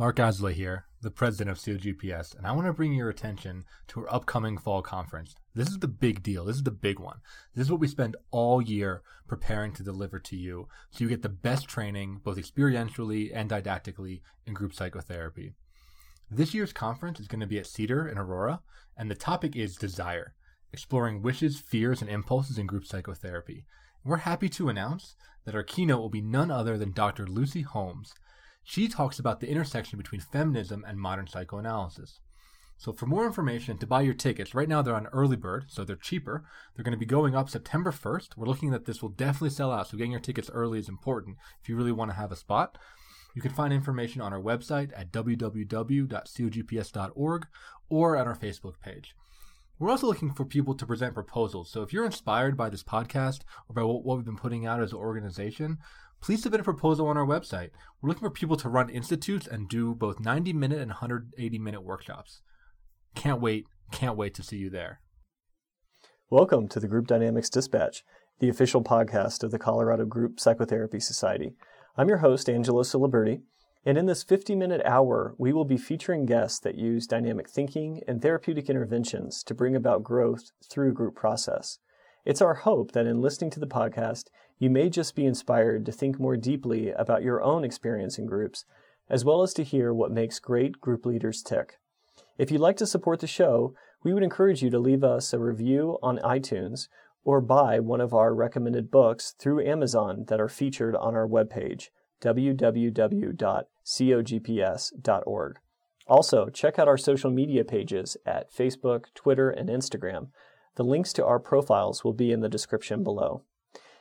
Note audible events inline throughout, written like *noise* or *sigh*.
Mark Azoulay here, the president of COGPS, and I want to bring your attention to our upcoming fall conference. This is the big deal. This is the big one. This is what we spend all year preparing to deliver to you so you get the best training, both experientially and didactically, in group psychotherapy. This year's conference is going to be at Cedar in Aurora, and the topic is desire, exploring wishes, fears, and impulses in group psychotherapy. We're happy to announce that our keynote will be none other than Dr. Lucy Holmes she talks about the intersection between feminism and modern psychoanalysis. So, for more information, to buy your tickets, right now they're on early bird, so they're cheaper. They're going to be going up September 1st. We're looking that this will definitely sell out, so getting your tickets early is important if you really want to have a spot. You can find information on our website at www.cogps.org or at our Facebook page. We're also looking for people to present proposals. So if you're inspired by this podcast or by what we've been putting out as an organization, please submit a proposal on our website. We're looking for people to run institutes and do both 90 minute and 180 minute workshops. Can't wait, can't wait to see you there. Welcome to the Group Dynamics Dispatch, the official podcast of the Colorado Group Psychotherapy Society. I'm your host, Angelo Ciliberti, and in this 50 minute hour, we will be featuring guests that use dynamic thinking and therapeutic interventions to bring about growth through group process. It's our hope that in listening to the podcast, you may just be inspired to think more deeply about your own experience in groups, as well as to hear what makes great group leaders tick. If you'd like to support the show, we would encourage you to leave us a review on iTunes or buy one of our recommended books through Amazon that are featured on our webpage, www.cogps.org. Also, check out our social media pages at Facebook, Twitter, and Instagram. The links to our profiles will be in the description below.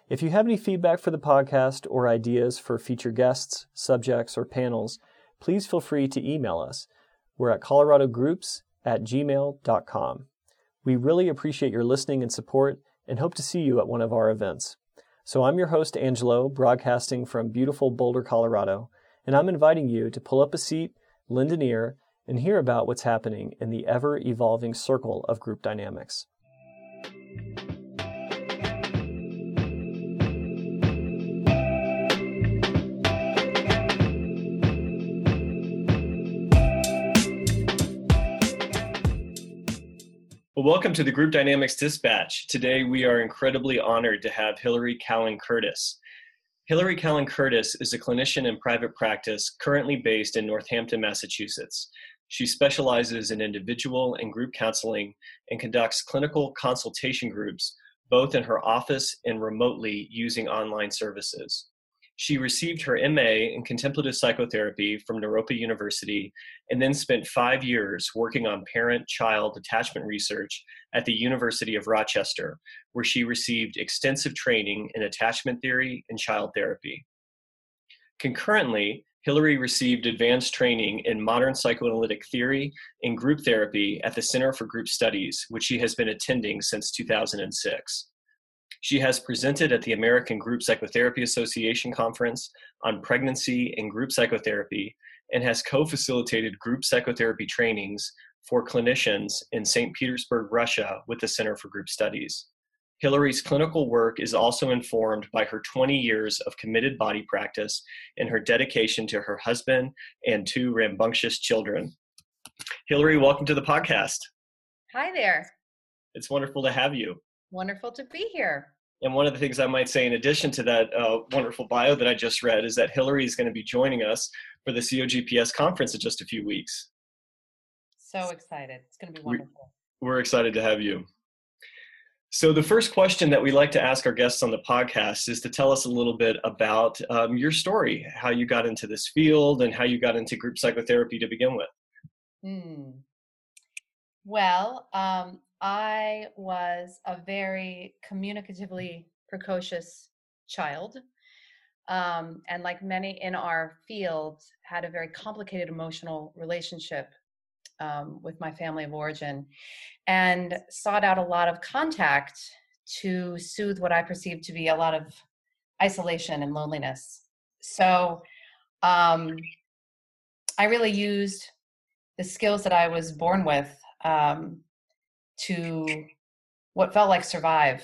If you have any feedback for the podcast or ideas for future guests, subjects, or panels, please feel free to email us. We're at coloradogroups at gmail.com. We really appreciate your listening and support and hope to see you at one of our events. So I'm your host, Angelo, broadcasting from beautiful Boulder, Colorado, and I'm inviting you to pull up a seat, lend an ear, and hear about what's happening in the ever evolving circle of group dynamics. Well, welcome to the Group Dynamics Dispatch. Today we are incredibly honored to have Hilary Callan Curtis. Hilary Callan Curtis is a clinician in private practice currently based in Northampton, Massachusetts. She specializes in individual and group counseling and conducts clinical consultation groups both in her office and remotely using online services. She received her MA in contemplative psychotherapy from Naropa University and then spent five years working on parent child attachment research at the University of Rochester, where she received extensive training in attachment theory and child therapy. Concurrently, Hilary received advanced training in modern psychoanalytic theory and group therapy at the Center for Group Studies, which she has been attending since 2006. She has presented at the American Group Psychotherapy Association Conference on pregnancy and group psychotherapy and has co facilitated group psychotherapy trainings for clinicians in St. Petersburg, Russia, with the Center for Group Studies. Hilary's clinical work is also informed by her 20 years of committed body practice and her dedication to her husband and two rambunctious children. Hilary, welcome to the podcast. Hi there. It's wonderful to have you. Wonderful to be here. And one of the things I might say, in addition to that uh, wonderful bio that I just read, is that Hilary is going to be joining us for the COGPS conference in just a few weeks. So excited. It's going to be wonderful. We're excited to have you. So, the first question that we like to ask our guests on the podcast is to tell us a little bit about um, your story, how you got into this field, and how you got into group psychotherapy to begin with. Hmm. Well, um, I was a very communicatively precocious child. Um, and like many in our field, had a very complicated emotional relationship um, with my family of origin and sought out a lot of contact to soothe what I perceived to be a lot of isolation and loneliness. So um, I really used the skills that I was born with um, to what felt like survive.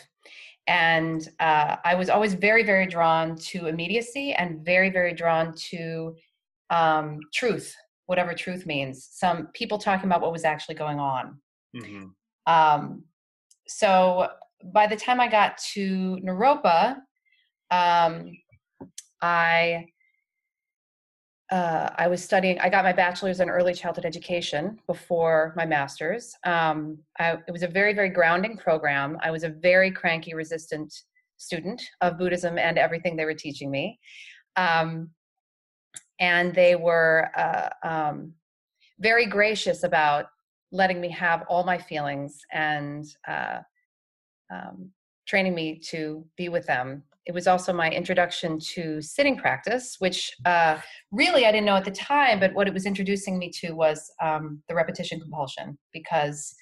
And uh, I was always very, very drawn to immediacy and very, very drawn to um, truth whatever truth means. Some people talking about what was actually going on. Mm-hmm. Um, so by the time I got to Naropa, um, I uh, I was studying. I got my bachelor's in early childhood education before my master's. Um, I, it was a very very grounding program. I was a very cranky, resistant student of Buddhism and everything they were teaching me. Um, and they were uh, um, very gracious about letting me have all my feelings and uh, um, training me to be with them. It was also my introduction to sitting practice, which uh, really I didn't know at the time, but what it was introducing me to was um, the repetition compulsion because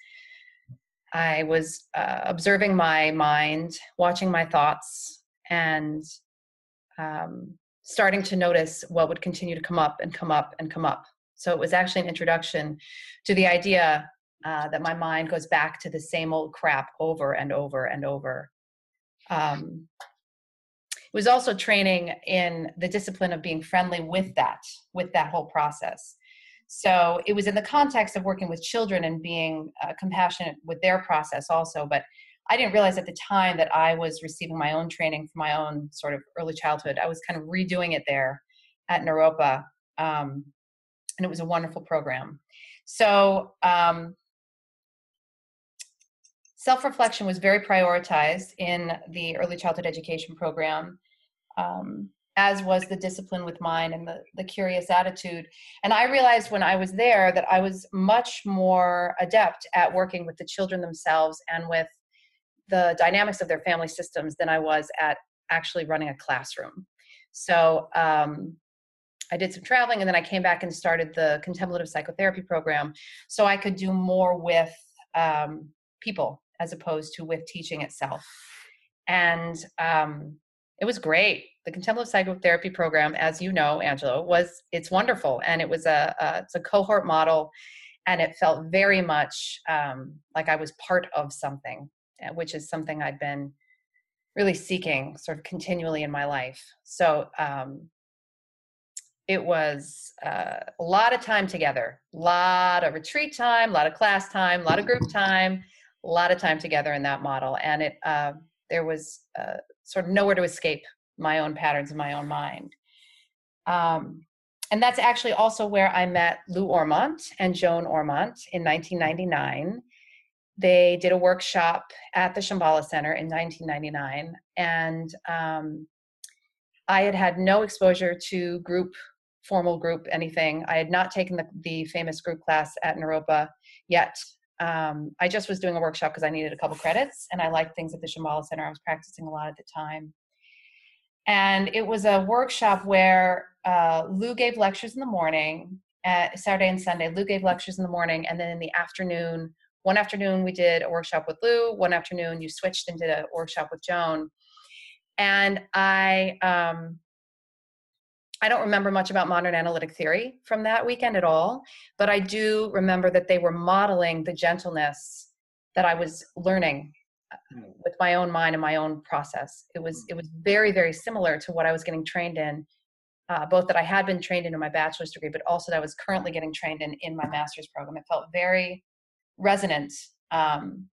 I was uh, observing my mind, watching my thoughts, and um, starting to notice what would continue to come up and come up and come up. So it was actually an introduction to the idea uh, that my mind goes back to the same old crap over and over and over. Um, it was also training in the discipline of being friendly with that, with that whole process. So it was in the context of working with children and being uh, compassionate with their process also. But I didn't realize at the time that I was receiving my own training for my own sort of early childhood. I was kind of redoing it there at Naropa, um, and it was a wonderful program. So um, self-reflection was very prioritized in the early childhood education program. Um, as was the discipline with mind and the, the curious attitude. And I realized when I was there that I was much more adept at working with the children themselves and with the dynamics of their family systems than I was at actually running a classroom. So um, I did some traveling and then I came back and started the contemplative psychotherapy program so I could do more with um, people as opposed to with teaching itself. And um, it was great. The contemplative psychotherapy program, as you know, Angelo, was it's wonderful, and it was a, a it's a cohort model, and it felt very much um, like I was part of something which is something I'd been really seeking sort of continually in my life. So um, it was uh, a lot of time together, a lot of retreat time, a lot of class time, a lot of group time, a lot of time together in that model. And it uh, there was uh, sort of nowhere to escape my own patterns in my own mind. Um, and that's actually also where I met Lou Ormont and Joan Ormont in 1999 they did a workshop at the Shambhala Center in 1999, and um, I had had no exposure to group, formal group, anything. I had not taken the, the famous group class at Naropa yet. Um, I just was doing a workshop because I needed a couple credits, and I liked things at the Shambhala Center. I was practicing a lot at the time. And it was a workshop where uh, Lou gave lectures in the morning, at Saturday and Sunday. Lou gave lectures in the morning, and then in the afternoon, one afternoon we did a workshop with Lou. One afternoon you switched and did a workshop with Joan. And I, um, I don't remember much about modern analytic theory from that weekend at all, but I do remember that they were modeling the gentleness that I was learning uh, hmm. with my own mind and my own process. It was it was very very similar to what I was getting trained in, uh, both that I had been trained in in my bachelor's degree, but also that I was currently getting trained in in my master's program. It felt very resonant. Um,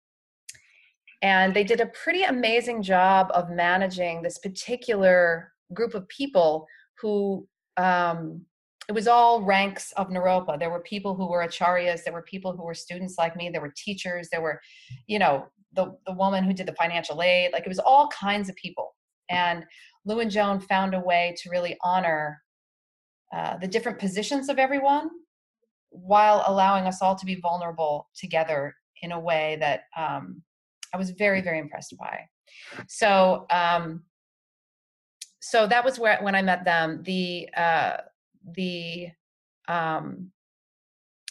and they did a pretty amazing job of managing this particular group of people who um, it was all ranks of Naropa. There were people who were acharyas, there were people who were students like me, there were teachers, there were, you know, the, the woman who did the financial aid, like it was all kinds of people. And Lou and Joan found a way to really honor uh, the different positions of everyone while allowing us all to be vulnerable together in a way that um, I was very, very impressed by. So, um, so that was where when I met them. The uh, the um,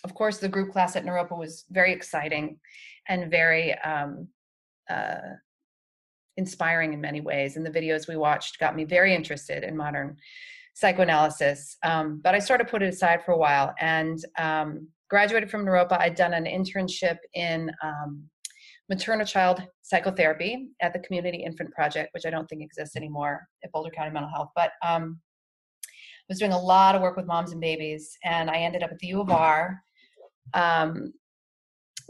of course the group class at Naropa was very exciting and very um, uh, inspiring in many ways. And the videos we watched got me very interested in modern psychoanalysis. Um, but I sort of put it aside for a while and um, graduated from Naropa. I'd done an internship in um, maternal child psychotherapy at the Community Infant Project, which I don't think exists anymore at Boulder County Mental Health. But um, I was doing a lot of work with moms and babies, and I ended up at the U of R um,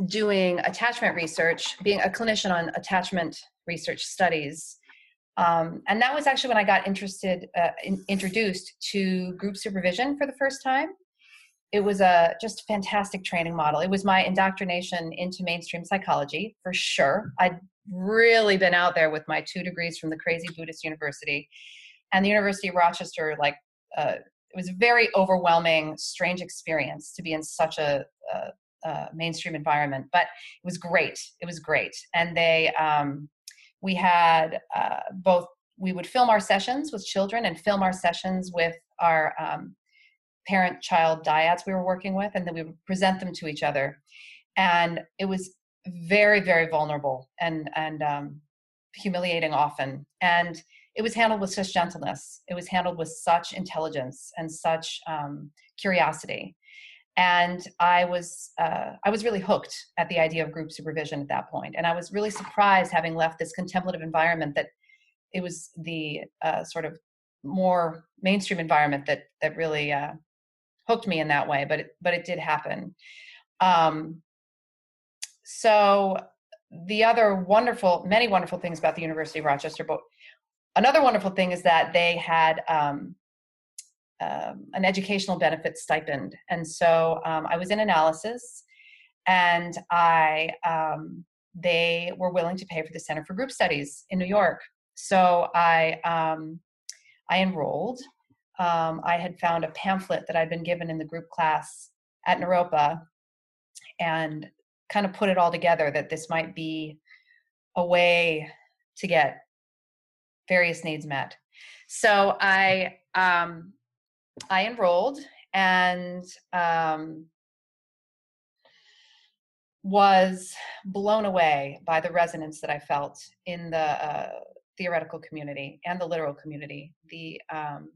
doing attachment research, being a clinician on attachment research studies. Um, and that was actually when I got interested, uh, in, introduced to group supervision for the first time. It was a just fantastic training model. It was my indoctrination into mainstream psychology for sure. I'd really been out there with my two degrees from the crazy Buddhist university and the University of Rochester. Like, uh, it was a very overwhelming, strange experience to be in such a, a, mainstream environment, but it was great. It was great. And they, um, we had uh, both we would film our sessions with children and film our sessions with our um, parent child dyads we were working with and then we would present them to each other. And it was very very vulnerable and and um, humiliating often. And it was handled with such gentleness. It was handled with such intelligence and such um, curiosity and i was uh, i was really hooked at the idea of group supervision at that point. And i was really surprised having left this contemplative environment that it was the uh, sort of more mainstream environment that that really uh, hooked me in that way but it, but it did happen. Um, so the other wonderful many wonderful things about the university of rochester but another wonderful thing is that they had um, um, an educational benefit stipend. And so um, I was in analysis and I, um, they were willing to pay for the Center for Group Studies in New York. So I, um, I enrolled. Um, I had found a pamphlet that I'd been given in the group class at Naropa and kind of put it all together that this might be a way to get various needs met. So I um, I enrolled and um, was blown away by the resonance that I felt in the uh, theoretical community and the literal community. The um,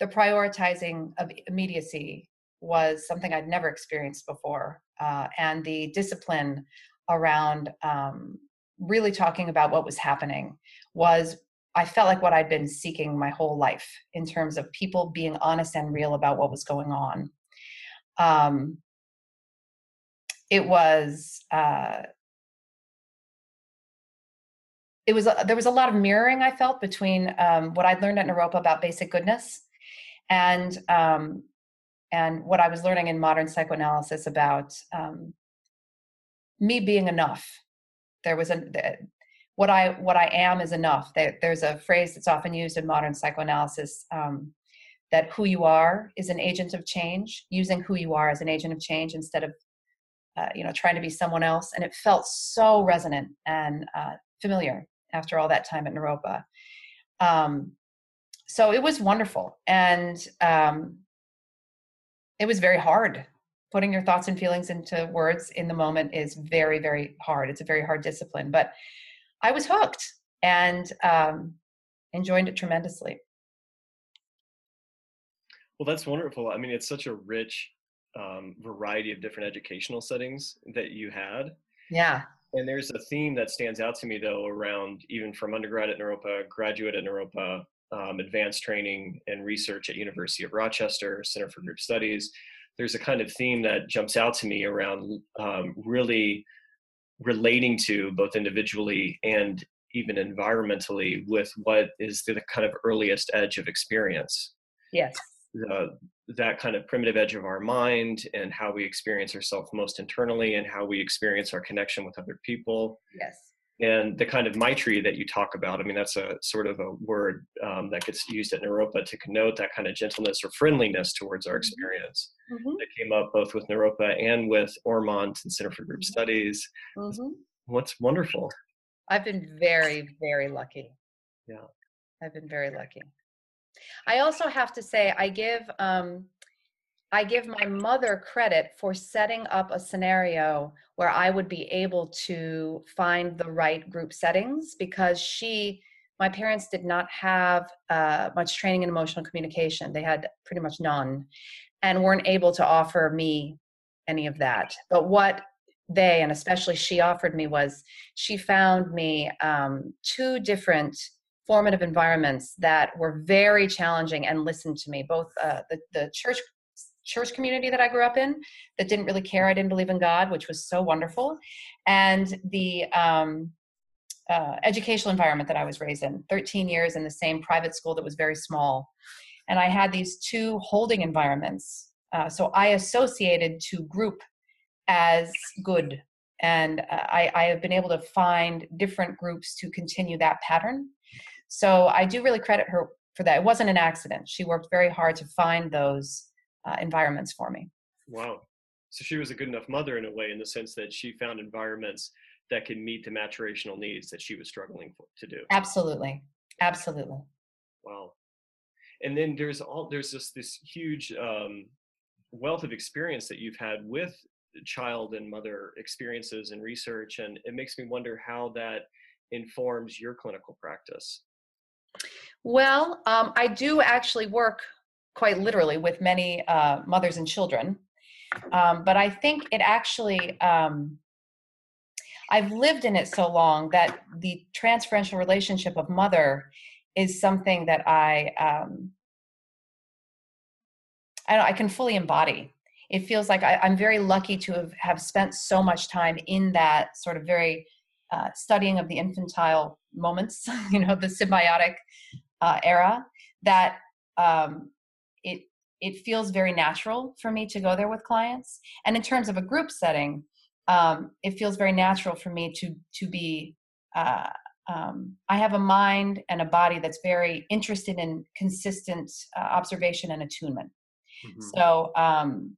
the prioritizing of immediacy was something I'd never experienced before, uh, and the discipline around um, really talking about what was happening was I felt like what I'd been seeking my whole life in terms of people being honest and real about what was going on. Um, it was uh, it was there was a lot of mirroring I felt between um, what I'd learned at Naropa about basic goodness and um, and what I was learning in modern psychoanalysis about um, me being enough. There was a what I what I am is enough. there's a phrase that's often used in modern psychoanalysis um, that who you are is an agent of change. Using who you are as an agent of change instead of uh, you know trying to be someone else, and it felt so resonant and uh, familiar after all that time at Naropa. Um, so it was wonderful, and um, it was very hard. Putting your thoughts and feelings into words in the moment is very, very hard. It's a very hard discipline, but I was hooked and um, enjoyed it tremendously. Well, that's wonderful. I mean, it's such a rich um, variety of different educational settings that you had. Yeah. And there's a theme that stands out to me, though, around even from undergrad at Naropa, graduate at Naropa, um, advanced training and research at University of Rochester, Center for Group Studies. There's a kind of theme that jumps out to me around um, really relating to both individually and even environmentally with what is the kind of earliest edge of experience. Yes. The, that kind of primitive edge of our mind and how we experience ourselves most internally and how we experience our connection with other people. Yes and the kind of maitri that you talk about i mean that's a sort of a word um, that gets used at naropa to connote that kind of gentleness or friendliness towards our mm-hmm. experience mm-hmm. that came up both with naropa and with ormont and center for group mm-hmm. studies mm-hmm. what's wonderful i've been very very lucky yeah i've been very lucky i also have to say i give um, I give my mother credit for setting up a scenario where I would be able to find the right group settings because she, my parents did not have uh, much training in emotional communication. They had pretty much none and weren't able to offer me any of that. But what they, and especially she, offered me was she found me um, two different formative environments that were very challenging and listened to me. Both uh, the the church church community that I grew up in that didn't really care. I didn't believe in God, which was so wonderful, and the um, uh, educational environment that I was raised in. 13 years in the same private school that was very small, and I had these two holding environments. Uh, so I associated to group as good and uh, I, I, have been able to find different groups to continue that pattern so I do really credit her for that. It wasn't an accident. She worked very hard to find those uh, environments for me. Wow. So she was a good enough mother in a way, in the sense that she found environments that can meet the maturational needs that she was struggling for, to do. Absolutely. Absolutely. Wow. And then there's all there's this this huge um, wealth of experience that you've had with child and mother experiences and research, and it makes me wonder how that informs your clinical practice. Well, um, I do actually work quite literally with many uh, mothers and children, um, but I think it actually, um, I've lived in it so long that the transferential relationship of mother is something that I, um, I, I can fully embody. It feels like I, am very lucky to have, have spent so much time in that sort of very uh, studying of the infantile moments, *laughs* you know, the symbiotic uh, era, that um, it it feels very natural for me to go there with clients. And in terms of a group setting, um, it feels very natural for me to to be. Uh, um, I have a mind and a body that's very interested in consistent uh, observation and attunement. Mm-hmm. So um,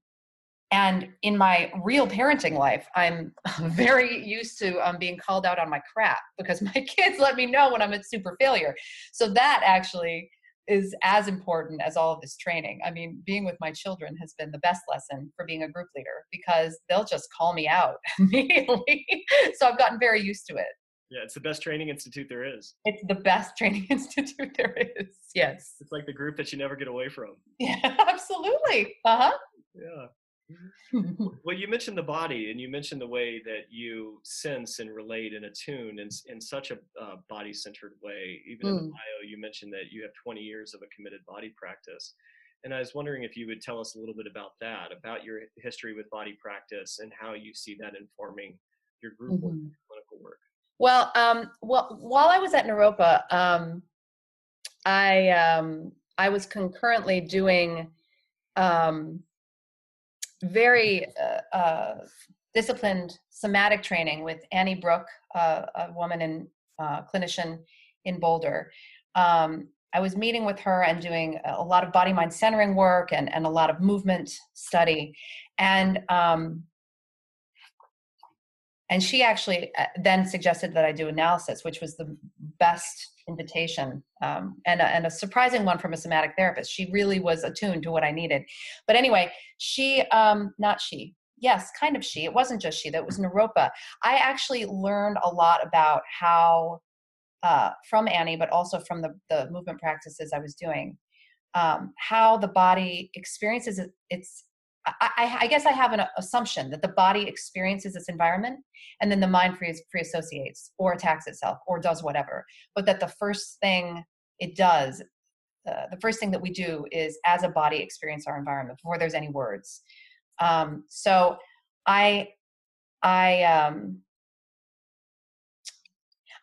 and in my real parenting life, I'm *laughs* very used to um, being called out on my crap because *laughs* my kids let me know when I'm at super failure. So that actually is as important as all of this training. I mean, being with my children has been the best lesson for being a group leader because they'll just call me out *laughs* immediately. so I've gotten very used to it. Yeah, it's the best training institute there is. It's the best *laughs* training institute there is. Yes. It's like the group that you never get away from. *laughs* Yeah, absolutely. Uh huh. Yeah. Well, you mentioned the body, and you mentioned the way that you sense and relate and attune in, in such a uh, body centered way. Even mm. in the mm. bio, you mentioned that you have 20 years of a committed body practice. And I was wondering if you would tell us a little bit about that, about your history with body practice and how you see that informing your group mm-hmm. work, clinical work. Well, um, well, while I was at Naropa, um, I um, I was concurrently doing um, very uh, uh, disciplined somatic training with Annie Brook, uh, a woman and uh, clinician in Boulder. Um, I was meeting with her and doing a lot of body mind centering work and, and a lot of movement study. And um, and she actually uh, then suggested that I do analysis, which was the best invitation um, and, a, and a surprising one from a somatic therapist. She really was attuned to what I needed. But anyway, she, um, not she, yes, kind of she, it wasn't just she, that was Naropa. I actually learned a lot about how, uh, from Annie, but also from the, the movement practices I was doing, um, how the body experiences its I, I, guess I have an assumption that the body experiences its environment and then the mind free, associates or attacks itself or does whatever. But that the first thing it does, uh, the first thing that we do is as a body experience our environment before there's any words. Um, so I, I, um,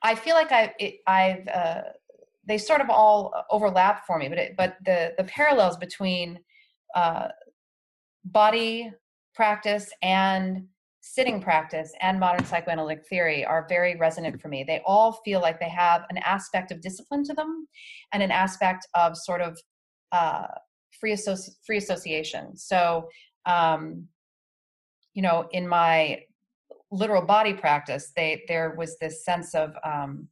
I feel like I, it, I've, uh, they sort of all overlap for me, but it, but the the parallels between uh, body practice and sitting practice and modern psychoanalytic theory are very resonant for me. They all feel like they have an aspect of discipline to them and an aspect of sort of uh, free, associ- free association. So, um, you know, in my literal body practice, they there was this sense of um,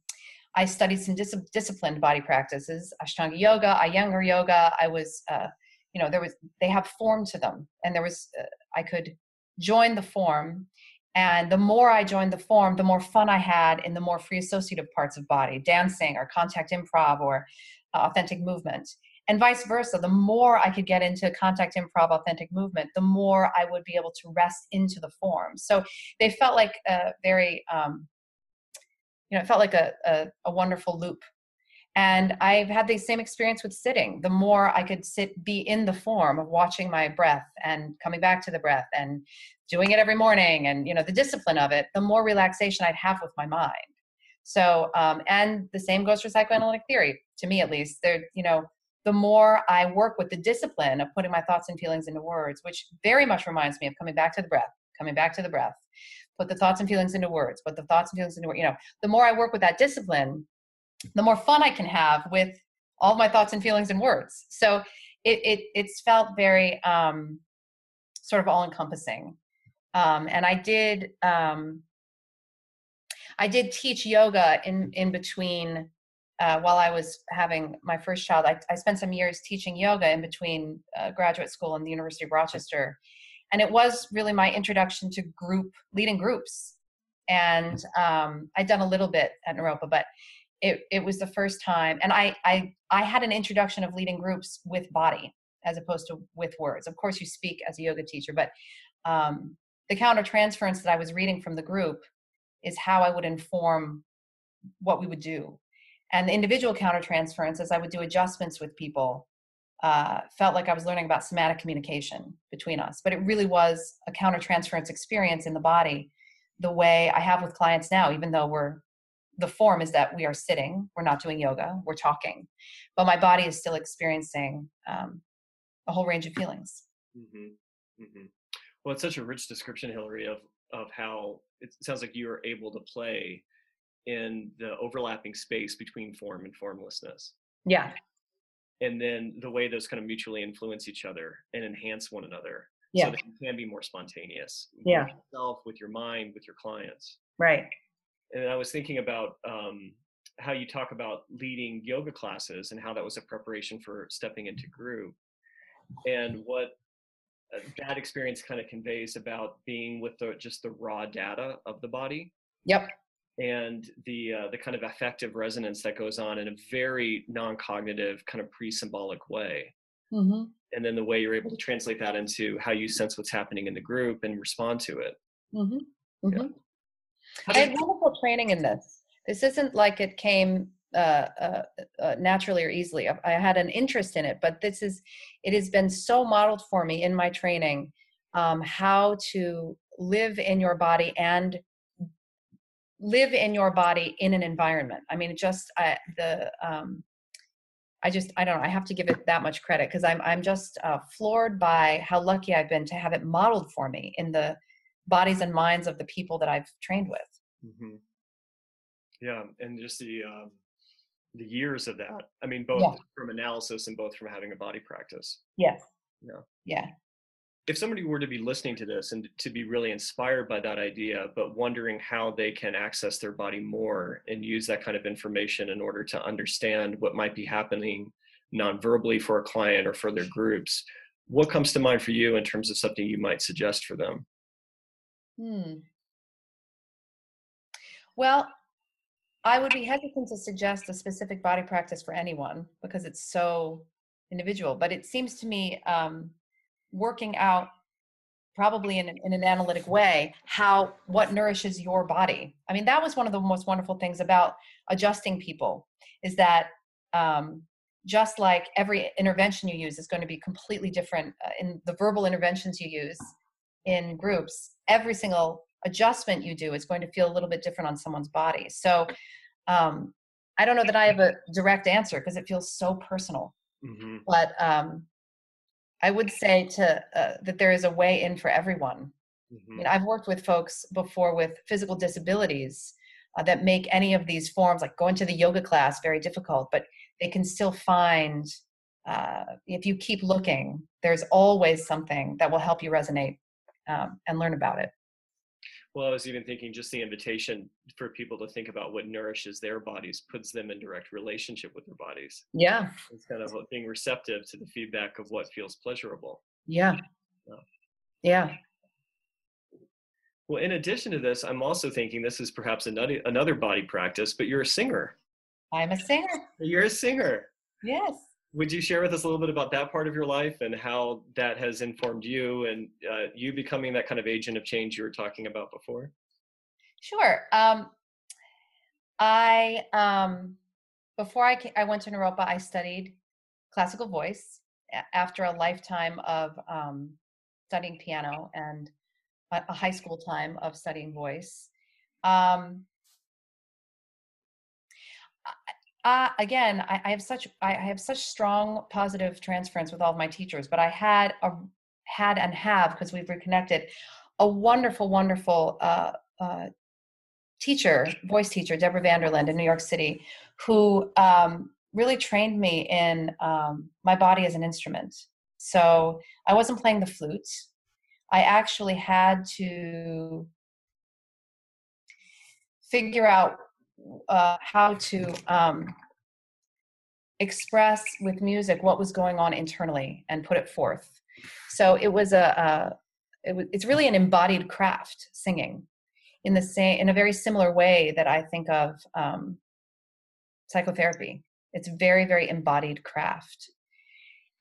I studied some dis- disciplined body practices, Ashtanga yoga, Iyengar yoga. I was uh, you know there was they have form to them and there was uh, i could join the form and the more i joined the form the more fun i had in the more free associative parts of body dancing or contact improv or uh, authentic movement and vice versa. The more i could get into contact improv authentic movement the more i would be able to rest into the form. So they felt like a very um, you know it felt like a, a, a wonderful loop And I've had the same experience with sitting. The more I could sit, be in the form of watching my breath and coming back to the breath and doing it every morning and, you know, the discipline of it, the more relaxation I'd have with my mind. So, um, and the same goes for psychoanalytic theory, to me at least. There, you know, the more I work with the discipline of putting my thoughts and feelings into words, which very much reminds me of coming back to the breath, coming back to the breath, put the thoughts and feelings into words, put the thoughts and feelings into words. You know, the more I work with that discipline, the more fun I can have with all my thoughts and feelings and words. So it, it it's felt very um, sort of all encompassing. Um, and I did um, I did teach yoga in in between uh, while I was having my first child. I, I spent some years teaching yoga in between uh, graduate school and the University of Rochester, and it was really my introduction to group leading groups. And um, I'd done a little bit at Naropa, but it, it was the first time and I, I i had an introduction of leading groups with body as opposed to with words. Of course you speak as a yoga teacher but um, the countertransference that i was reading from the group is how i would inform what we would do. And the individual countertransference as i would do adjustments with people uh, felt like i was learning about somatic communication between us but it really was a countertransference experience in the body the way i have with clients now even though we're the form is that we are sitting we're not doing yoga we're talking. But my body is still experiencing um, a whole range of feelings. Mm-hmm. Mm-hmm. well it's such a rich description hilary of of how it sounds like you are able to play in the overlapping space between form and formlessness. Yeah. And then the way those kind of mutually influence each other and enhance one another yeah. so that you can be more spontaneous yeah. with yourself with your mind with your clients. Right and I was thinking about um, how you talk about leading yoga classes and how that was a preparation for stepping into group, and what uh, that experience kind of conveys about being with the just the raw data of the body. Yep. And the uh, the kind of affective resonance that goes on in a very non-cognitive kind of pre-symbolic way. Mm-hmm. And then the way you're able to translate that into how you sense what's happening in the group and respond to it. Mm-hmm. Mm-hmm. Yeah. I had wonderful training in this. This isn't like it came uh, uh, uh, naturally or easily. I, I, had an interest in it, but this is, it has been so modeled for me in my training um, how to live in your body and live in your body in an environment. I mean, just I, the, um, I just, I don't know, I have to give it that much credit because I'm, I'm just uh, floored by how lucky I've been to have it modeled for me in the bodies and minds of the people that I've trained with. Mm-hmm. Yeah, and just the um, the years of that. I mean, both Yeah. from analysis and both from having a body practice. Yes. Yeah. Yeah. If somebody were to be listening to this and to be really inspired by that idea, but wondering how they can access their body more and use that kind of information in order to understand what might be happening non-verbally for a client or for their groups, what comes to mind for you in terms of something you might suggest for them? Hmm. Well, I would be hesitant to suggest a specific body practice for anyone because it's so individual. But it seems to me um, working out probably in, an- in an analytic way how what nourishes your body. I mean, that was one of the most wonderful things about adjusting people is that um, just like every intervention you use is going to be completely different uh, in the verbal interventions you use in groups every single adjustment you do is going to feel a little bit different on someone's body so um, i don't know that i have a direct answer because it feels so personal Mm-hmm. but um, i would say to uh, that there is a way in for everyone I Mm-hmm. mean, I've worked with folks before with physical disabilities uh, that make any of these forms, like going to the yoga class, very difficult, but they can still find, uh, if you keep looking, there's always something that will help you resonate um, and learn about it. Well, I was even thinking just the invitation for people to think about what nourishes their bodies puts them in direct relationship with their bodies. Yeah. It's kind of being receptive to the feedback of what feels pleasurable. Yeah. Yeah. Yeah. Well, in addition to this, I'm also thinking this is perhaps another another body practice, but you're a singer. I'm a singer. You're a singer. Yes. Would you share with us a little bit about that part of your life and how that has informed you and uh, you becoming that kind of agent of change you were talking about before? Sure. Um, I um, before I, ca- I went to Naropa, I studied classical voice after a lifetime of um, studying piano and a, a high school time of studying voice. Um, uh, again, I, I have such I I have such strong positive transference with all of my teachers, but I had a had and have because we've reconnected a wonderful, wonderful uh, uh, teacher, voice teacher, Deborah Vanderland in New York City, who um, really trained me in um, my body as an instrument. So I wasn't playing the flute. I actually had to figure out uh, how to um, express with music what was going on internally and put it forth. So it was a, it was, it's really an embodied craft, singing, in the same in a very similar way that I think of um, psychotherapy. It's very very embodied craft,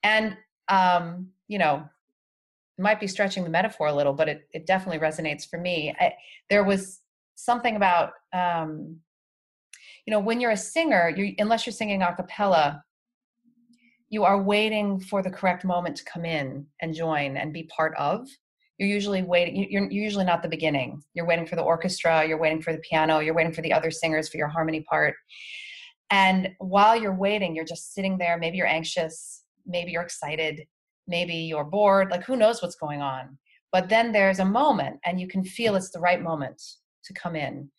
and um, you know, might be stretching the metaphor a little, but it it definitely resonates for me. I, there was something about um, you know when you're a singer you unless you're singing a cappella you are waiting for the correct moment to come in and join and be part of. You're usually waiting you- you're you're usually not the beginning. You're waiting for the orchestra you're waiting for the piano you're waiting for the other singers for your harmony part. And while you're waiting you're just sitting there maybe you're anxious maybe you're excited maybe you're bored like who knows what's going on? But then there's a moment and you can feel it's the right moment to come in.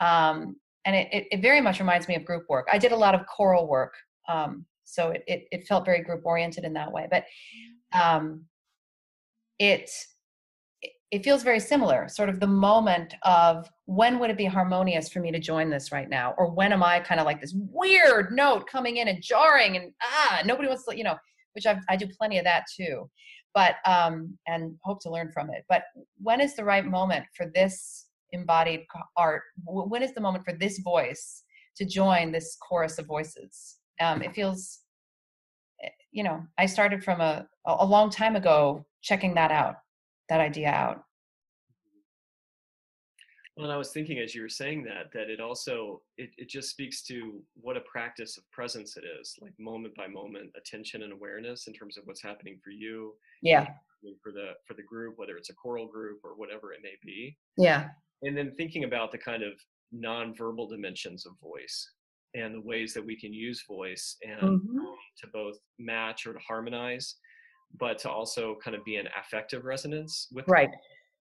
Um, and it, it, it very much reminds me of group work. I did a lot of choral work um, so it, it, it felt very group oriented in that way but um, it it feels very similar sort of the moment of when would it be harmonious for me to join this right now? Or when am i kind of like this weird note coming in and jarring and ah nobody wants to you know which I've, i do plenty of that too. But um and hope to learn from it. But when is the right moment for this embodied art when is the moment for this voice to join this chorus of voices? Um it feels eh, you know i started from a a a long time ago checking that out that idea out. Well, and I was thinking as you were saying that, that it also it, it just speaks to what a practice of presence it is, like moment by moment attention and awareness in terms of what's happening for you, yeah. for the for the group, whether it's a choral group or whatever it may be. yeah And then thinking about the kind of nonverbal dimensions of voice and the ways that we can use voice and Mhm. um, to both match or to harmonize, but to also kind of be in affective resonance with right.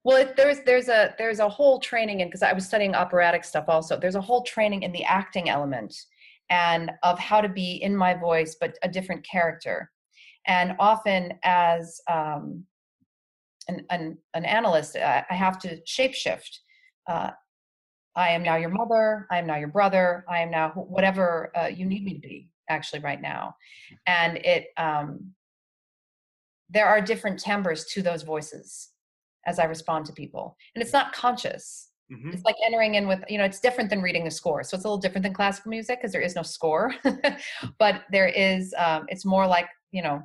Well it, there's there's a there's a whole training in because i was studying operatic stuff also there's a whole training in the acting element and of how to be in my voice but a different character. And often as um, an, an, an analyst I, I have to shapeshift uh, i am now your mother i am now your brother i am now wh- whatever uh, you need me to be actually right now and it um, there are different timbres to those voices as I respond to people. And it's not conscious. Mhm. It's like entering in with, you know, it's different than reading a score. So it's a little different than classical music because there is no score. *laughs* but there is, um, it's more like, you know,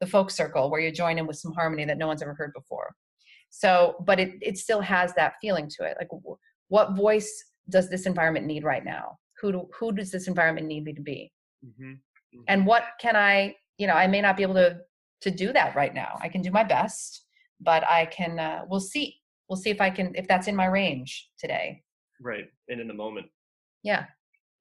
the folk circle where you join in with some harmony that no one's ever heard before. So, but it, it still has that feeling to it. Like, what voice does this environment need right now? Who, do, who does this environment need me to be? Mhm. Mhm. and what can i you know i may not be able to to do that right now i can do my best but i can uh, we'll see we'll see if i can if that's in my range today right and in the moment yeah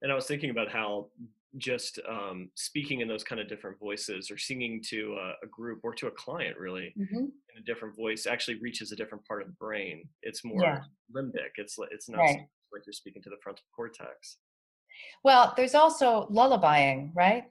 and i was thinking about how just um, speaking in those kind of different voices or singing to a, a group or to a client really hmm in a different voice actually reaches a different part of the brain. It's more Yeah. limbic. It's it's not Right. like you're speaking to the frontal cortex. Well there's also lullabying right?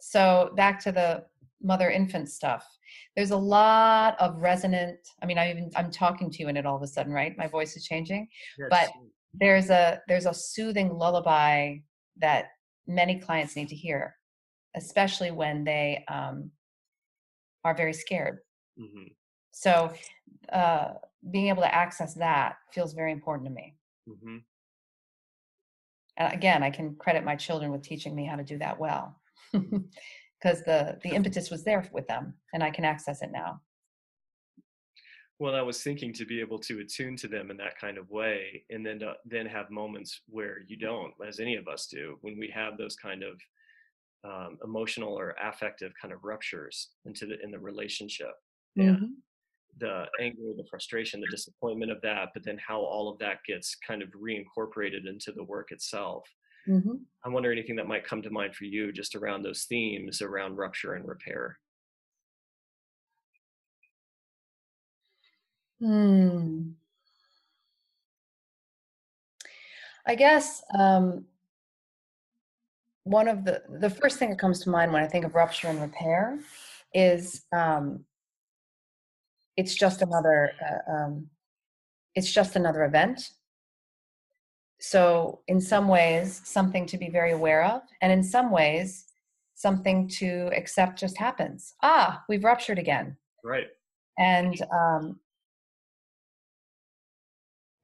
So back to the mother infant stuff. There's a lot of resonant i mean i even i'm talking to you in it all of a sudden right? My voice is changing. But- there's a there's a soothing lullaby that many clients need to hear especially when they um, are very scared. Mhm, so uh, being able to access that feels very important to me. Mhm. and again i can credit my children with teaching me how to do that well. *laughs* Because the the impetus was there with them and i can access it now Well, I was thinking to be able to attune to them in that kind of way, and then to, then have moments where you don't, as any of us do, when we have those kind of um, emotional or affective kind of ruptures into the in the relationship, and Mhm. the anger, the frustration, the disappointment of that, but then how all of that gets kind of reincorporated into the work itself. Mhm. I wonder anything that might come to mind for you just around those themes around rupture and repair. Hmm. I guess um, one of the the first thing that comes to mind when I think of rupture and repair is um, it's just another uh, um, it's just another event. So in some ways, something to be very aware of, and in some ways, something to accept just happens. Ah, we've ruptured again, Right. and um,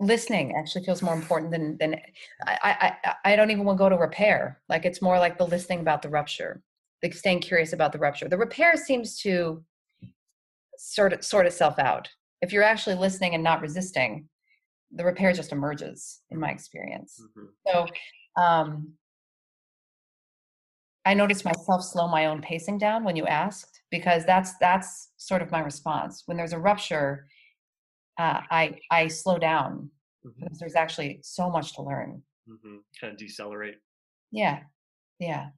listening actually feels more important than than I, I I don't even want to go to repair. Like it's more like the listening about the rupture, like staying curious about the rupture. The repair seems to sort of sort itself out. If you're actually listening and not resisting, the repair just emerges, in my experience. Mhm. So um, I noticed myself slow my own pacing down when you asked, because that's that's sort of my response. When there's a rupture, uh, I I slow down Mhm. because there's actually so much to learn. Mhm. Kind of decelerate. Yeah, yeah.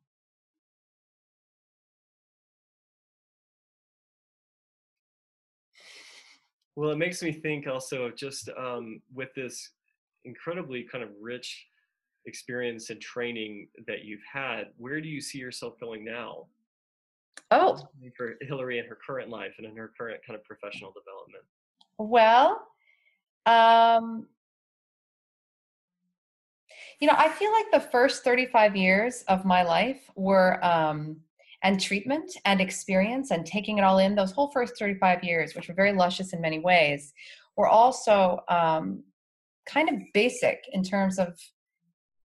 Well, it makes me think also of just um, with this incredibly kind of rich experience and training that you've had, where do you see yourself going now Oh, for Hilary in her current life and in her current kind of professional development? Well, um, you know, I feel like the first 35 years of my life were, um, and treatment and experience and taking it all in, those whole first 35 years, which were very luscious in many ways, were also um, kind of basic in terms of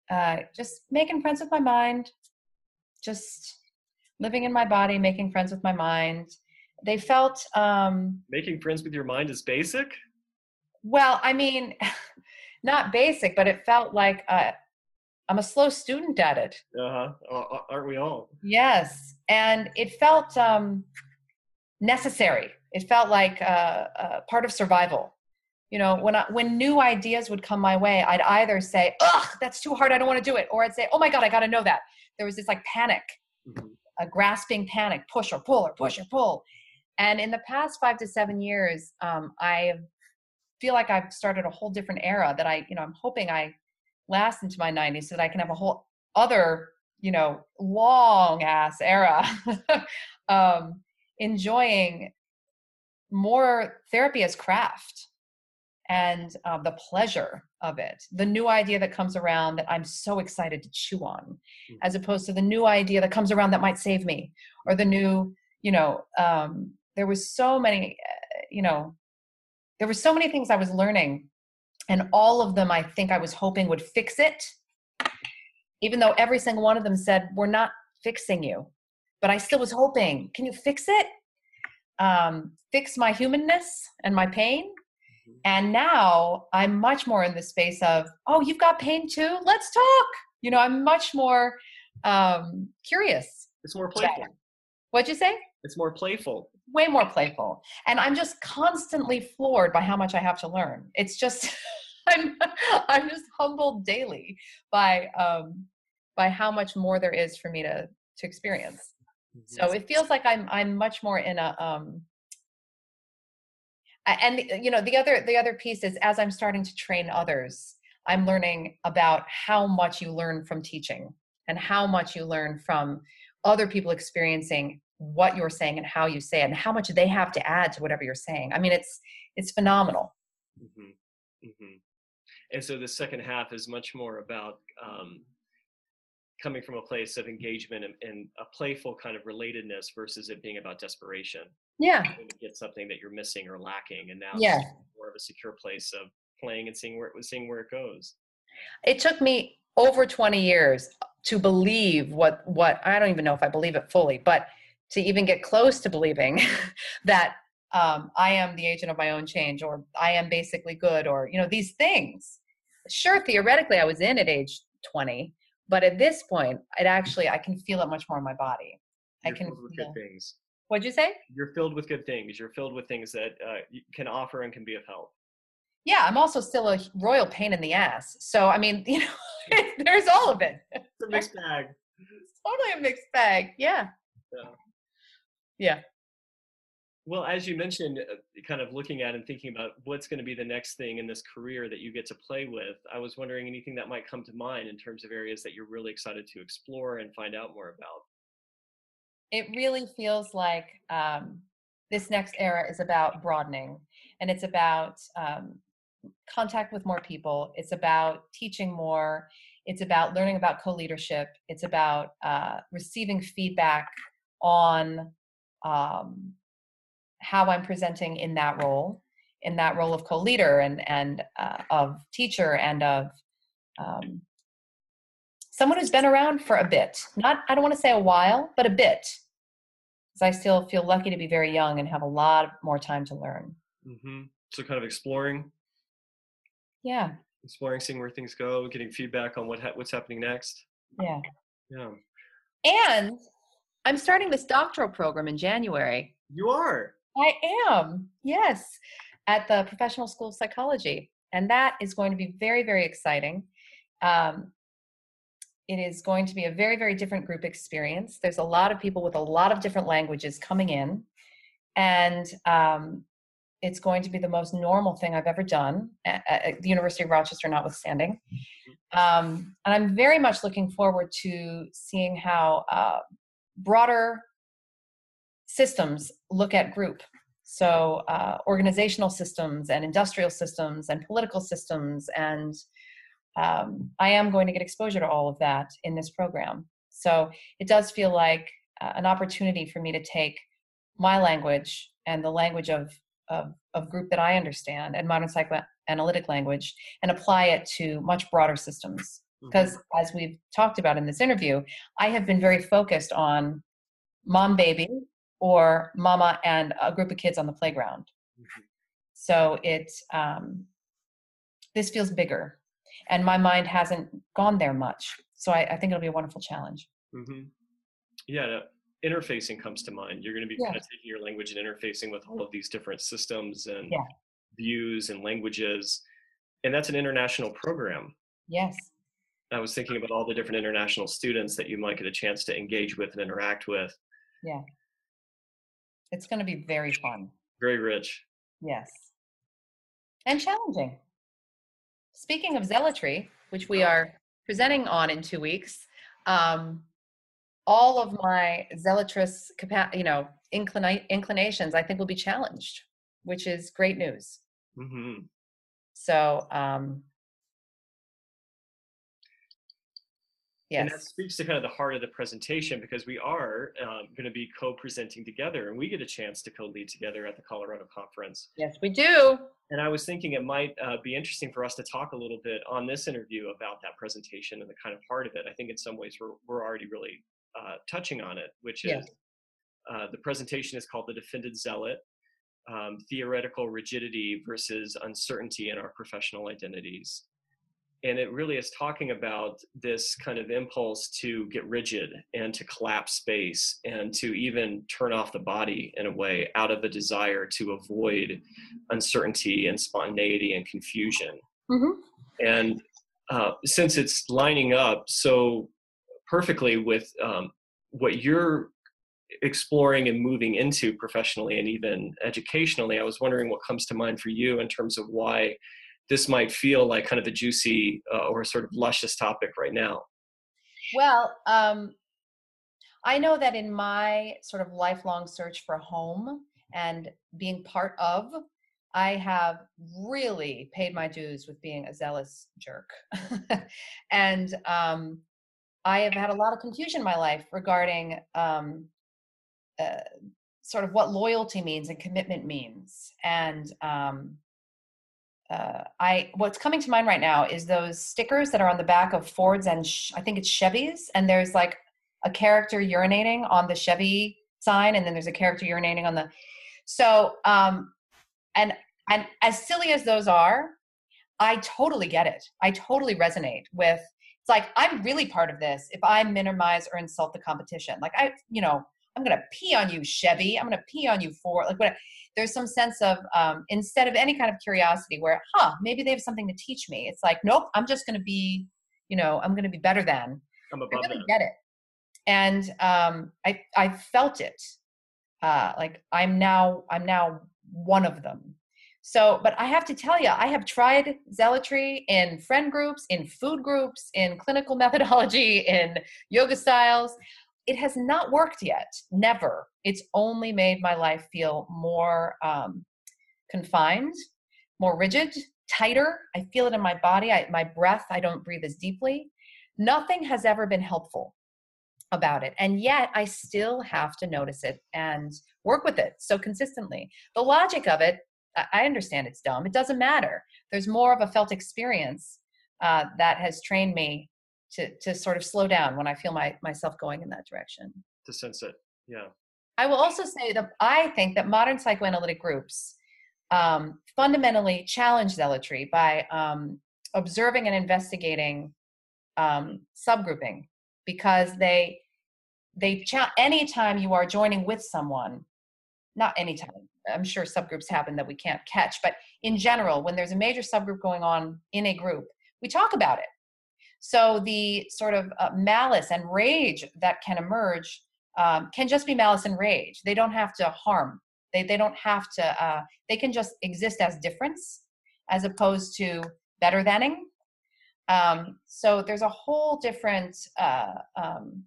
uh, just making friends with my mind, just living in my body, making friends with my mind. They felt, um, Making friends with your mind is basic. well, I mean, *laughs* not basic, but it felt like uh, I'm a slow student at it. Uh huh. Aren't we all? Yes, and it felt um, necessary. It felt like uh, uh, part of survival. You know, when I, when new ideas would come my way, I'd either say, "Ugh, that's too hard. I don't want to do it," or I'd say, "Oh my God, I got to know that." There was this like panic, Mhm. a grasping panic, push or pull or push or pull. And in the past five to seven years, um, I feel like I've started a whole different era that I, you know, I'm hoping I last into my 90s so that I can have a whole other, you know, long ass era *laughs* um, enjoying more therapy as craft and uh, the pleasure of it, the new idea that comes around that I'm so excited to chew on, Mhm. as opposed to the new idea that comes around that might save me, or the new, you know, um, there was so many, uh, you know, there were so many things I was learning, and all of them I think I was hoping would fix it, even though every single one of them said, We're not fixing you. But I still was hoping, Can you fix it? Um, fix my humanness and my pain. And now I'm much more in the space of, Oh, you've got pain too? Let's talk. You know, I'm much more um, curious. It's more playful. What'd you say? It's more playful. Way more playful. And i'm just constantly floored by how much i have to learn. It's just *laughs* i'm i'm just humbled daily by um by how much more there is for me to to experience. So it feels like i'm i'm much more in a um and you know the other the other piece is as i'm starting to train others i'm learning about how much you learn from teaching and how much you learn from other people experiencing what you're saying and how you say it and how much they have to add to whatever you're saying i mean it's it's phenomenal hmm hmm And so the second half is much more about um, coming from a place of engagement and, and a playful kind of relatedness versus it being about desperation. yeah get something that you're missing or lacking, and now Yeah. it's more of a secure place of playing and seeing where it was seeing where it goes. it took me over 20 years to believe what what i don't even know if i believe it fully but to even get close to believing *laughs* that um, I am the agent of my own change, or I am basically good, or you know these things. Sure, theoretically, I was in at age 20, but at this point, it actually I can feel it much more in my body. You're I can filled with good things. What'd you say? You're filled with good things. You're filled with things that uh, can offer and can be of help. Yeah, I'm also still a royal pain in the ass. So I mean, *laughs* you know, there's all of it. It's a mixed bag. *laughs* It's totally a mixed bag. Yeah. Yeah. Yeah. Well, as you mentioned, uh, kind of looking at and thinking about what's going to be the next thing in this career that you get to play with, I was wondering anything that might come to mind in terms of areas that you're really excited to explore and find out more about. it really feels like um, this next era is about broadening and it's about um, contact with more people it's about teaching more it's about learning about co-leadership it's about uh, receiving feedback on um, how i'm presenting in that role in that role of co-leader and and uh, of teacher and of um, someone who's been around for a bit not i don't want to say a while but a bit. Because i still feel lucky to be very young and have a lot more time to learn. Mm-hmm. So, kind of exploring, yeah. Exploring, seeing where things go, getting feedback on what ha- what's happening next. yeah. Yeah, and i'm starting this doctoral program in january. You are. i am yes at the professional school of psychology and that is going to be very very exciting. Um, it is going to be a very very different group experience. There's a lot of people with a lot of different languages coming in and um, it's going to be the most normal thing i've ever done at, at the university of rochester notwithstanding. Um, and i'm very much looking forward to seeing how uh, broader systems look at group. So uh, organizational systems and industrial systems and political systems and um, i am going to get exposure to all of that in this program. So it does feel like uh, an opportunity for me to take my language and the language of, of, of group that i understand and modern psychoanalytic language and apply it to much broader systems Because as we've talked about in this interview i have been very focused on mom baby or mama and a group of kids on the playground Mhm. so it um, this feels bigger and my mind hasn't gone there much so i, I think it'll be a wonderful challenge hmm Yeah, no, interfacing comes to mind. You're going to be Yeah. kind of taking your language and interfacing with all of these different systems and Yeah. views and languages, and that's an international program. yes I was thinking about all the different international students that you might get a chance to engage with and interact with. Yeah. It's going to be very fun. Very rich. yes. And challenging. Speaking of zealotry which we are presenting on in two weeks um, all of my zealotrous capa- you know inclina- inclinations i think will be challenged which is great news. Hmm so um And that speaks to kind of the heart of the presentation because we are um, going to be co-presenting together, and we get a chance to co-lead together at the Colorado conference. yes we do And I was thinking it might uh, be interesting for us to talk a little bit on this interview about that presentation and the kind of heart of it. I think in some ways we're, we're already really uh, touching on it, which Yes. is uh, the presentation is called The Defended Zealot um, Theoretical Rigidity versus Uncertainty in Our Professional Identities. And it really is talking about this kind of impulse to get rigid and to collapse space and to even turn off the body in a way out of a desire to avoid uncertainty and spontaneity and confusion. Mhm. And uh, since it's lining up so perfectly with um, what you're exploring and moving into professionally and even educationally, I was wondering what comes to mind for you in terms of why this might feel like kind of a juicy uh, or sort of luscious topic right now. Well, um, I know that in my sort of lifelong search for home and being part of, I have really paid my dues with being a zealous jerk. *laughs* and um, I have had a lot of confusion in my life regarding um, uh, sort of what loyalty means and commitment means. And um, uh, I what's coming to mind right now is those stickers that are on the back of Fords and sh- I think it's Chevys, and there's like a character urinating on the Chevy sign, and then there's a character urinating on the. So, um, and and as silly as those are, I totally get it. I totally resonate with. It's like I'm really part of this. If I minimize or insult the competition, like I, you know, I'm gonna pee on you, Chevy. I'm gonna pee on you for like what. There's some sense of um, instead of any kind of curiosity, where, huh, maybe they have something to teach me. It's like, nope, I'm just gonna be, you know, I'm gonna be better than. I'm above I really that. get it, and um, I I felt it. Uh, like I'm now I'm now one of them. So, but I have to tell you, I have tried zealotry in friend groups, in food groups, in clinical *laughs* methodology, in yoga styles. It has not worked yet. Never. It's only made my life feel more um, confined, more rigid, tighter. I feel it in my body. I, my breath, I don't breathe as deeply. Nothing has ever been helpful about it. And yet I still have to notice it and work with it so consistently. The logic of it, I- understand it's dumb. It doesn't matter. There's more of a felt experience uh, that has trained me to, to sort of slow down when I feel my, myself going in that direction. To sense it. Yeah. I will also say that I think that modern psychoanalytic groups um, fundamentally challenge zealotry by um, observing and investigating um, subgrouping because they they cha- anytime you are joining with someone not anytime i'm sure subgroups happen that we can't catch but in general when there's a major subgroup going on in a group we talk about it so the sort of uh, malice and rage that can emerge um, can just be malice and rage. They don't have to harm. They, they don't have to uh, they can just exist as difference as opposed to better thanning. Um, so there's a whole different uh, um,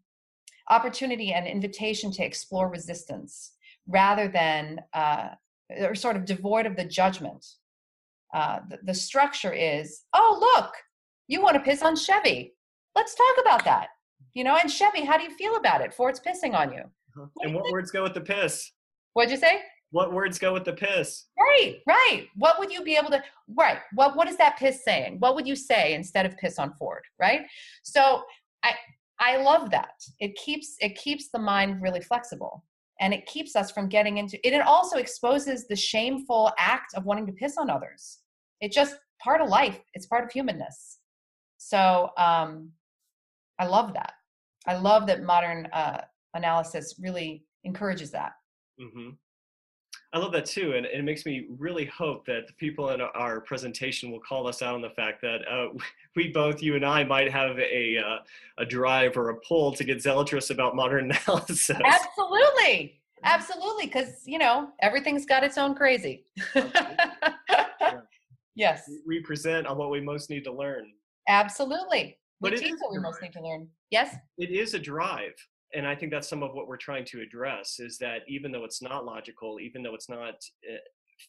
opportunity and invitation to explore resistance rather than uh, or sort of devoid of the judgment. Uh, the, the structure is, oh look, you want to piss on Chevy. Let's talk about that. You know, and Chevy, how do you feel about it? Ford's pissing on you. Uh-huh. And what words go with the piss? What'd you say? What words go with the piss? Right, right. What would you be able to right? What what is that piss saying? What would you say instead of piss on Ford, right? So I I love that. It keeps it keeps the mind really flexible and it keeps us from getting into it. It also exposes the shameful act of wanting to piss on others. It's just part of life. It's part of humanness. So um I love that. I love that modern uh analysis really encourages that. hmm I love that too, and it makes me really hope that the people in our presentation will call us out on the fact that uh, *laughs* we both, you and I, might have a uh, a drive or a pull to get zealotous about modern *laughs* analysis. Absolutely. Absolutely. Because, you know, everything's got its own crazy. *laughs* yes, We present on what we most need to learn. Absolutely. But it teach what we most need to learn. Yes? It is a drive, and I think that's some of what we're trying to address. Is that even though it's not logical, even though it's not uh,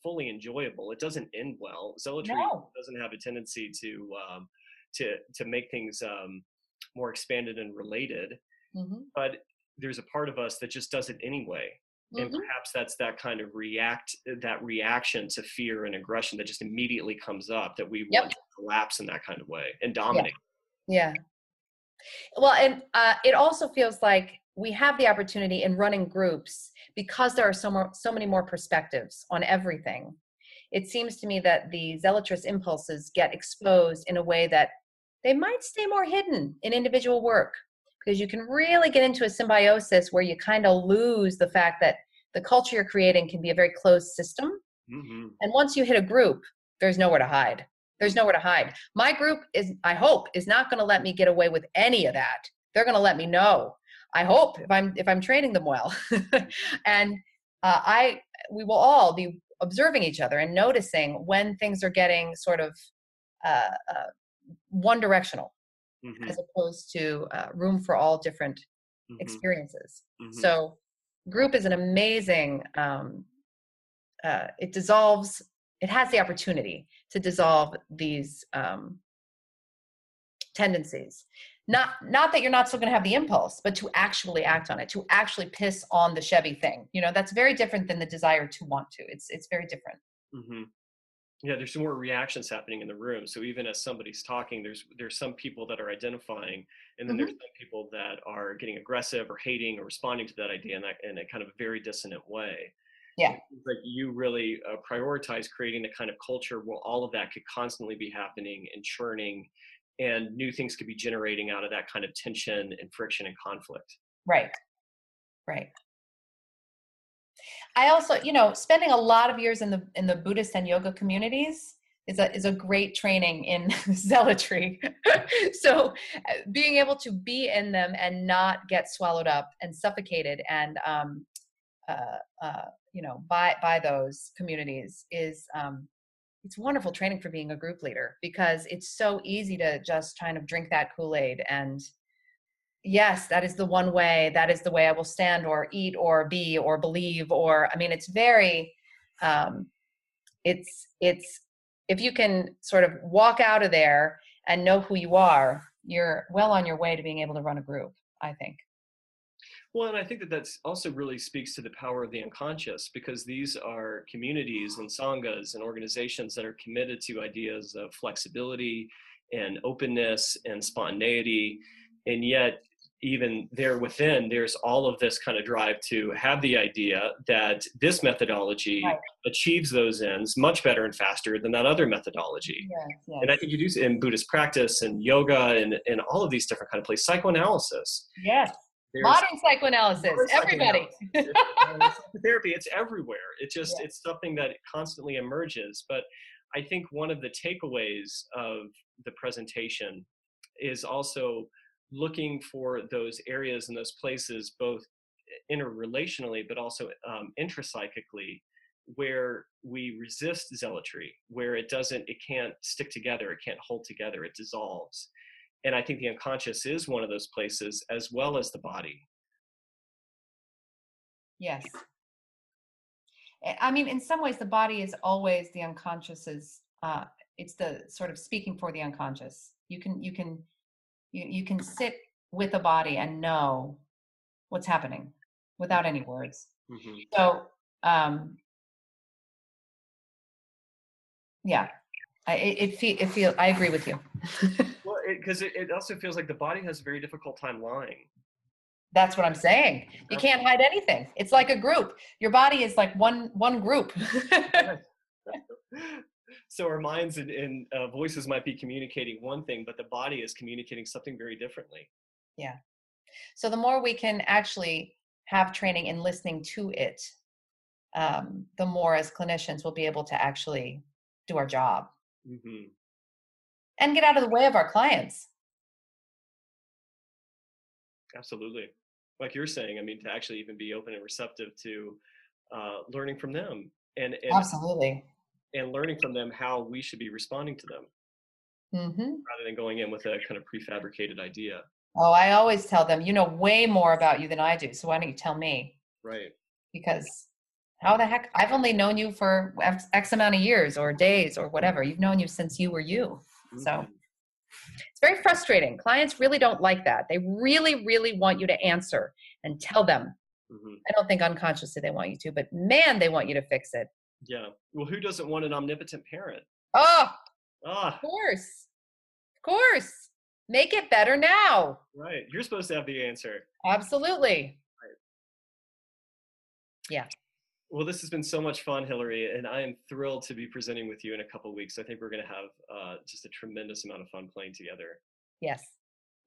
fully enjoyable, it doesn't end well. Zealotry No. doesn't have a tendency to um, to to make things um, more expanded and related. hmm but there's a part of us that just does it anyway and hmm perhaps that's that kind of react that reaction to fear and aggression that just immediately comes up that we Yep. want to collapse in that kind of way and dominate Yeah. Well, and uh, it also feels like we have the opportunity in running groups because there are so more, so many more perspectives on everything. It seems to me that the zealotrous impulses get exposed in a way that they might stay more hidden in individual work because you can really get into a symbiosis where you kind of lose the fact that the culture you're creating can be a very closed system hmm and once you hit a group, there's nowhere to hide. There's nowhere to hide. My group is, I hope, is not going to let me get away with any of that. They're going to let me know. I hope if I'm if I'm training them well, *laughs* and uh, I we will all be observing each other and noticing when things are getting sort of uh, uh, one directional hmm as opposed to uh, room for all different hmm experiences. Mhm. So, group is an amazing. Um, uh, it dissolves. It has the opportunity to dissolve these um, tendencies. Not not that you're not still going to have the impulse, but to actually act on it, to actually piss on the Chevy thing. You know, that's very different than the desire to want to. It's it's very different. mm-hmm. yeah there's more reactions happening in the room so even as somebody's talking there's there's some people that are identifying and then there's some people that are getting aggressive or hating or responding to that idea in that in a kind of a very dissonant way Yeah. Like you really uh, prioritize creating the kind of culture where all of that could constantly be happening and churning and new things could be generating out of that kind of tension and friction and conflict. Right. Right. I also, you know, spending a lot of years in the in the Buddhist and yoga communities is a is a great training in *laughs* zealotry. *laughs* so uh, being able to be in them and not get swallowed up and suffocated and um, uh, uh, you know by by those communities is um, it's wonderful training for being a group leader because it's so easy to just kind of drink that Kool Aid and yes, that is the one way, that is the way I will stand or eat or be or believe or I mean it's very um it's it's if you can sort of walk out of there and know who you are, you're well on your way to being able to run a group, I think. Well, and I think that that's also really speaks to the power of the unconscious because these are communities and sanghas and organizations that are committed to ideas of flexibility and openness and spontaneity. And yet, even there within, there's all of this kind of drive to have the idea that this methodology right. achieves those ends much better and faster than that other methodology. Yes, yes. And I think you do in Buddhist practice and yoga and, and all of these different kind of places, psychoanalysis. Yes. Modern psychoanalysis, modern everybody. Psychoanalysis. *laughs* therapy, it's everywhere. It just it's something that constantly emerges. But I think one of the takeaways of the presentation is also looking for those areas and those places, both interrelationally but also um, intrapsychically, where we resist zealotry, where it doesn't, it can't stick together, it can't hold together, it dissolves. And I think the unconscious is one of those places as well as the body. Yes. I mean, in some ways, the body is always the unconscious's. Uh, it's the sort of speaking for the unconscious. You can you can you, you can sit with the body and know what's happening without any words. Mm-hmm. So um, yeah, I, it it feel, it feel I agree with you. *laughs* because it, it, also feels like the body has a very difficult time lying. That's what I'm saying. You can't hide anything. It's like a group. Your body is like one one group. *laughs* so our minds and, and uh, voices might be communicating one thing, but the body is communicating something very differently. Yeah. So the more we can actually have training in listening to it, um, the more as clinicians we'll be able to actually do our job. Mm-hmm and get out of the way of our clients. Absolutely. Like you're saying, I mean, to actually even be open and receptive to uh, learning from them and, and absolutely and learning from them how we should be responding to them mm-hmm. rather than going in with a kind of prefabricated idea. Oh, I always tell them, you know way more about you than I do. So why don't you tell me? Right. Because how the heck? I've only known you for X, X amount of years or days or whatever. You've known you since you were you. So mm-hmm. it's very frustrating. Clients really don't like that. They really, really want you to answer and tell them. Mm-hmm. I don't think unconsciously they want you to, but man, they want you to fix it. Yeah. Well, who doesn't want an omnipotent parent? Oh, ah. of course. Of course. Make it better now. Right. You're supposed to have the answer. Absolutely. Right. Yeah. Well, this has been so much fun, Hilary, and I am thrilled to be presenting with you in a couple weeks. I think we're going to have uh, just a tremendous amount of fun playing together. Yes.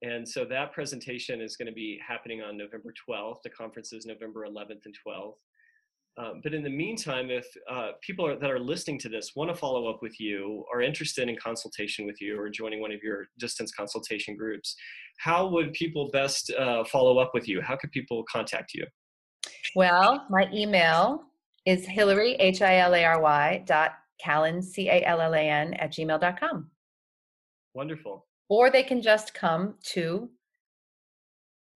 And so that presentation is going to be happening on November 12th. The conference is November 11th and 12th. Um, but in the meantime, if uh, people are, that are listening to this want to follow up with you, are interested in consultation with you, or joining one of your distance consultation groups, how would people best uh, follow up with you? How could people contact you? Well, my email is Hilary, H I L A R Y dot Callan, C A L L A N at gmail dot com. Wonderful. Or they can just come to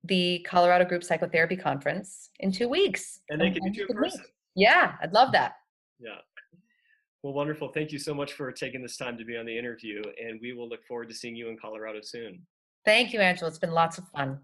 the Colorado Group Psychotherapy Conference in two weeks. And they can do it in person. Yeah, I'd love that. Yeah. Well, wonderful. Thank you so much for taking this time to be on the interview. And we will look forward to seeing you in Colorado soon. Thank you, Angelo. It's been lots of fun.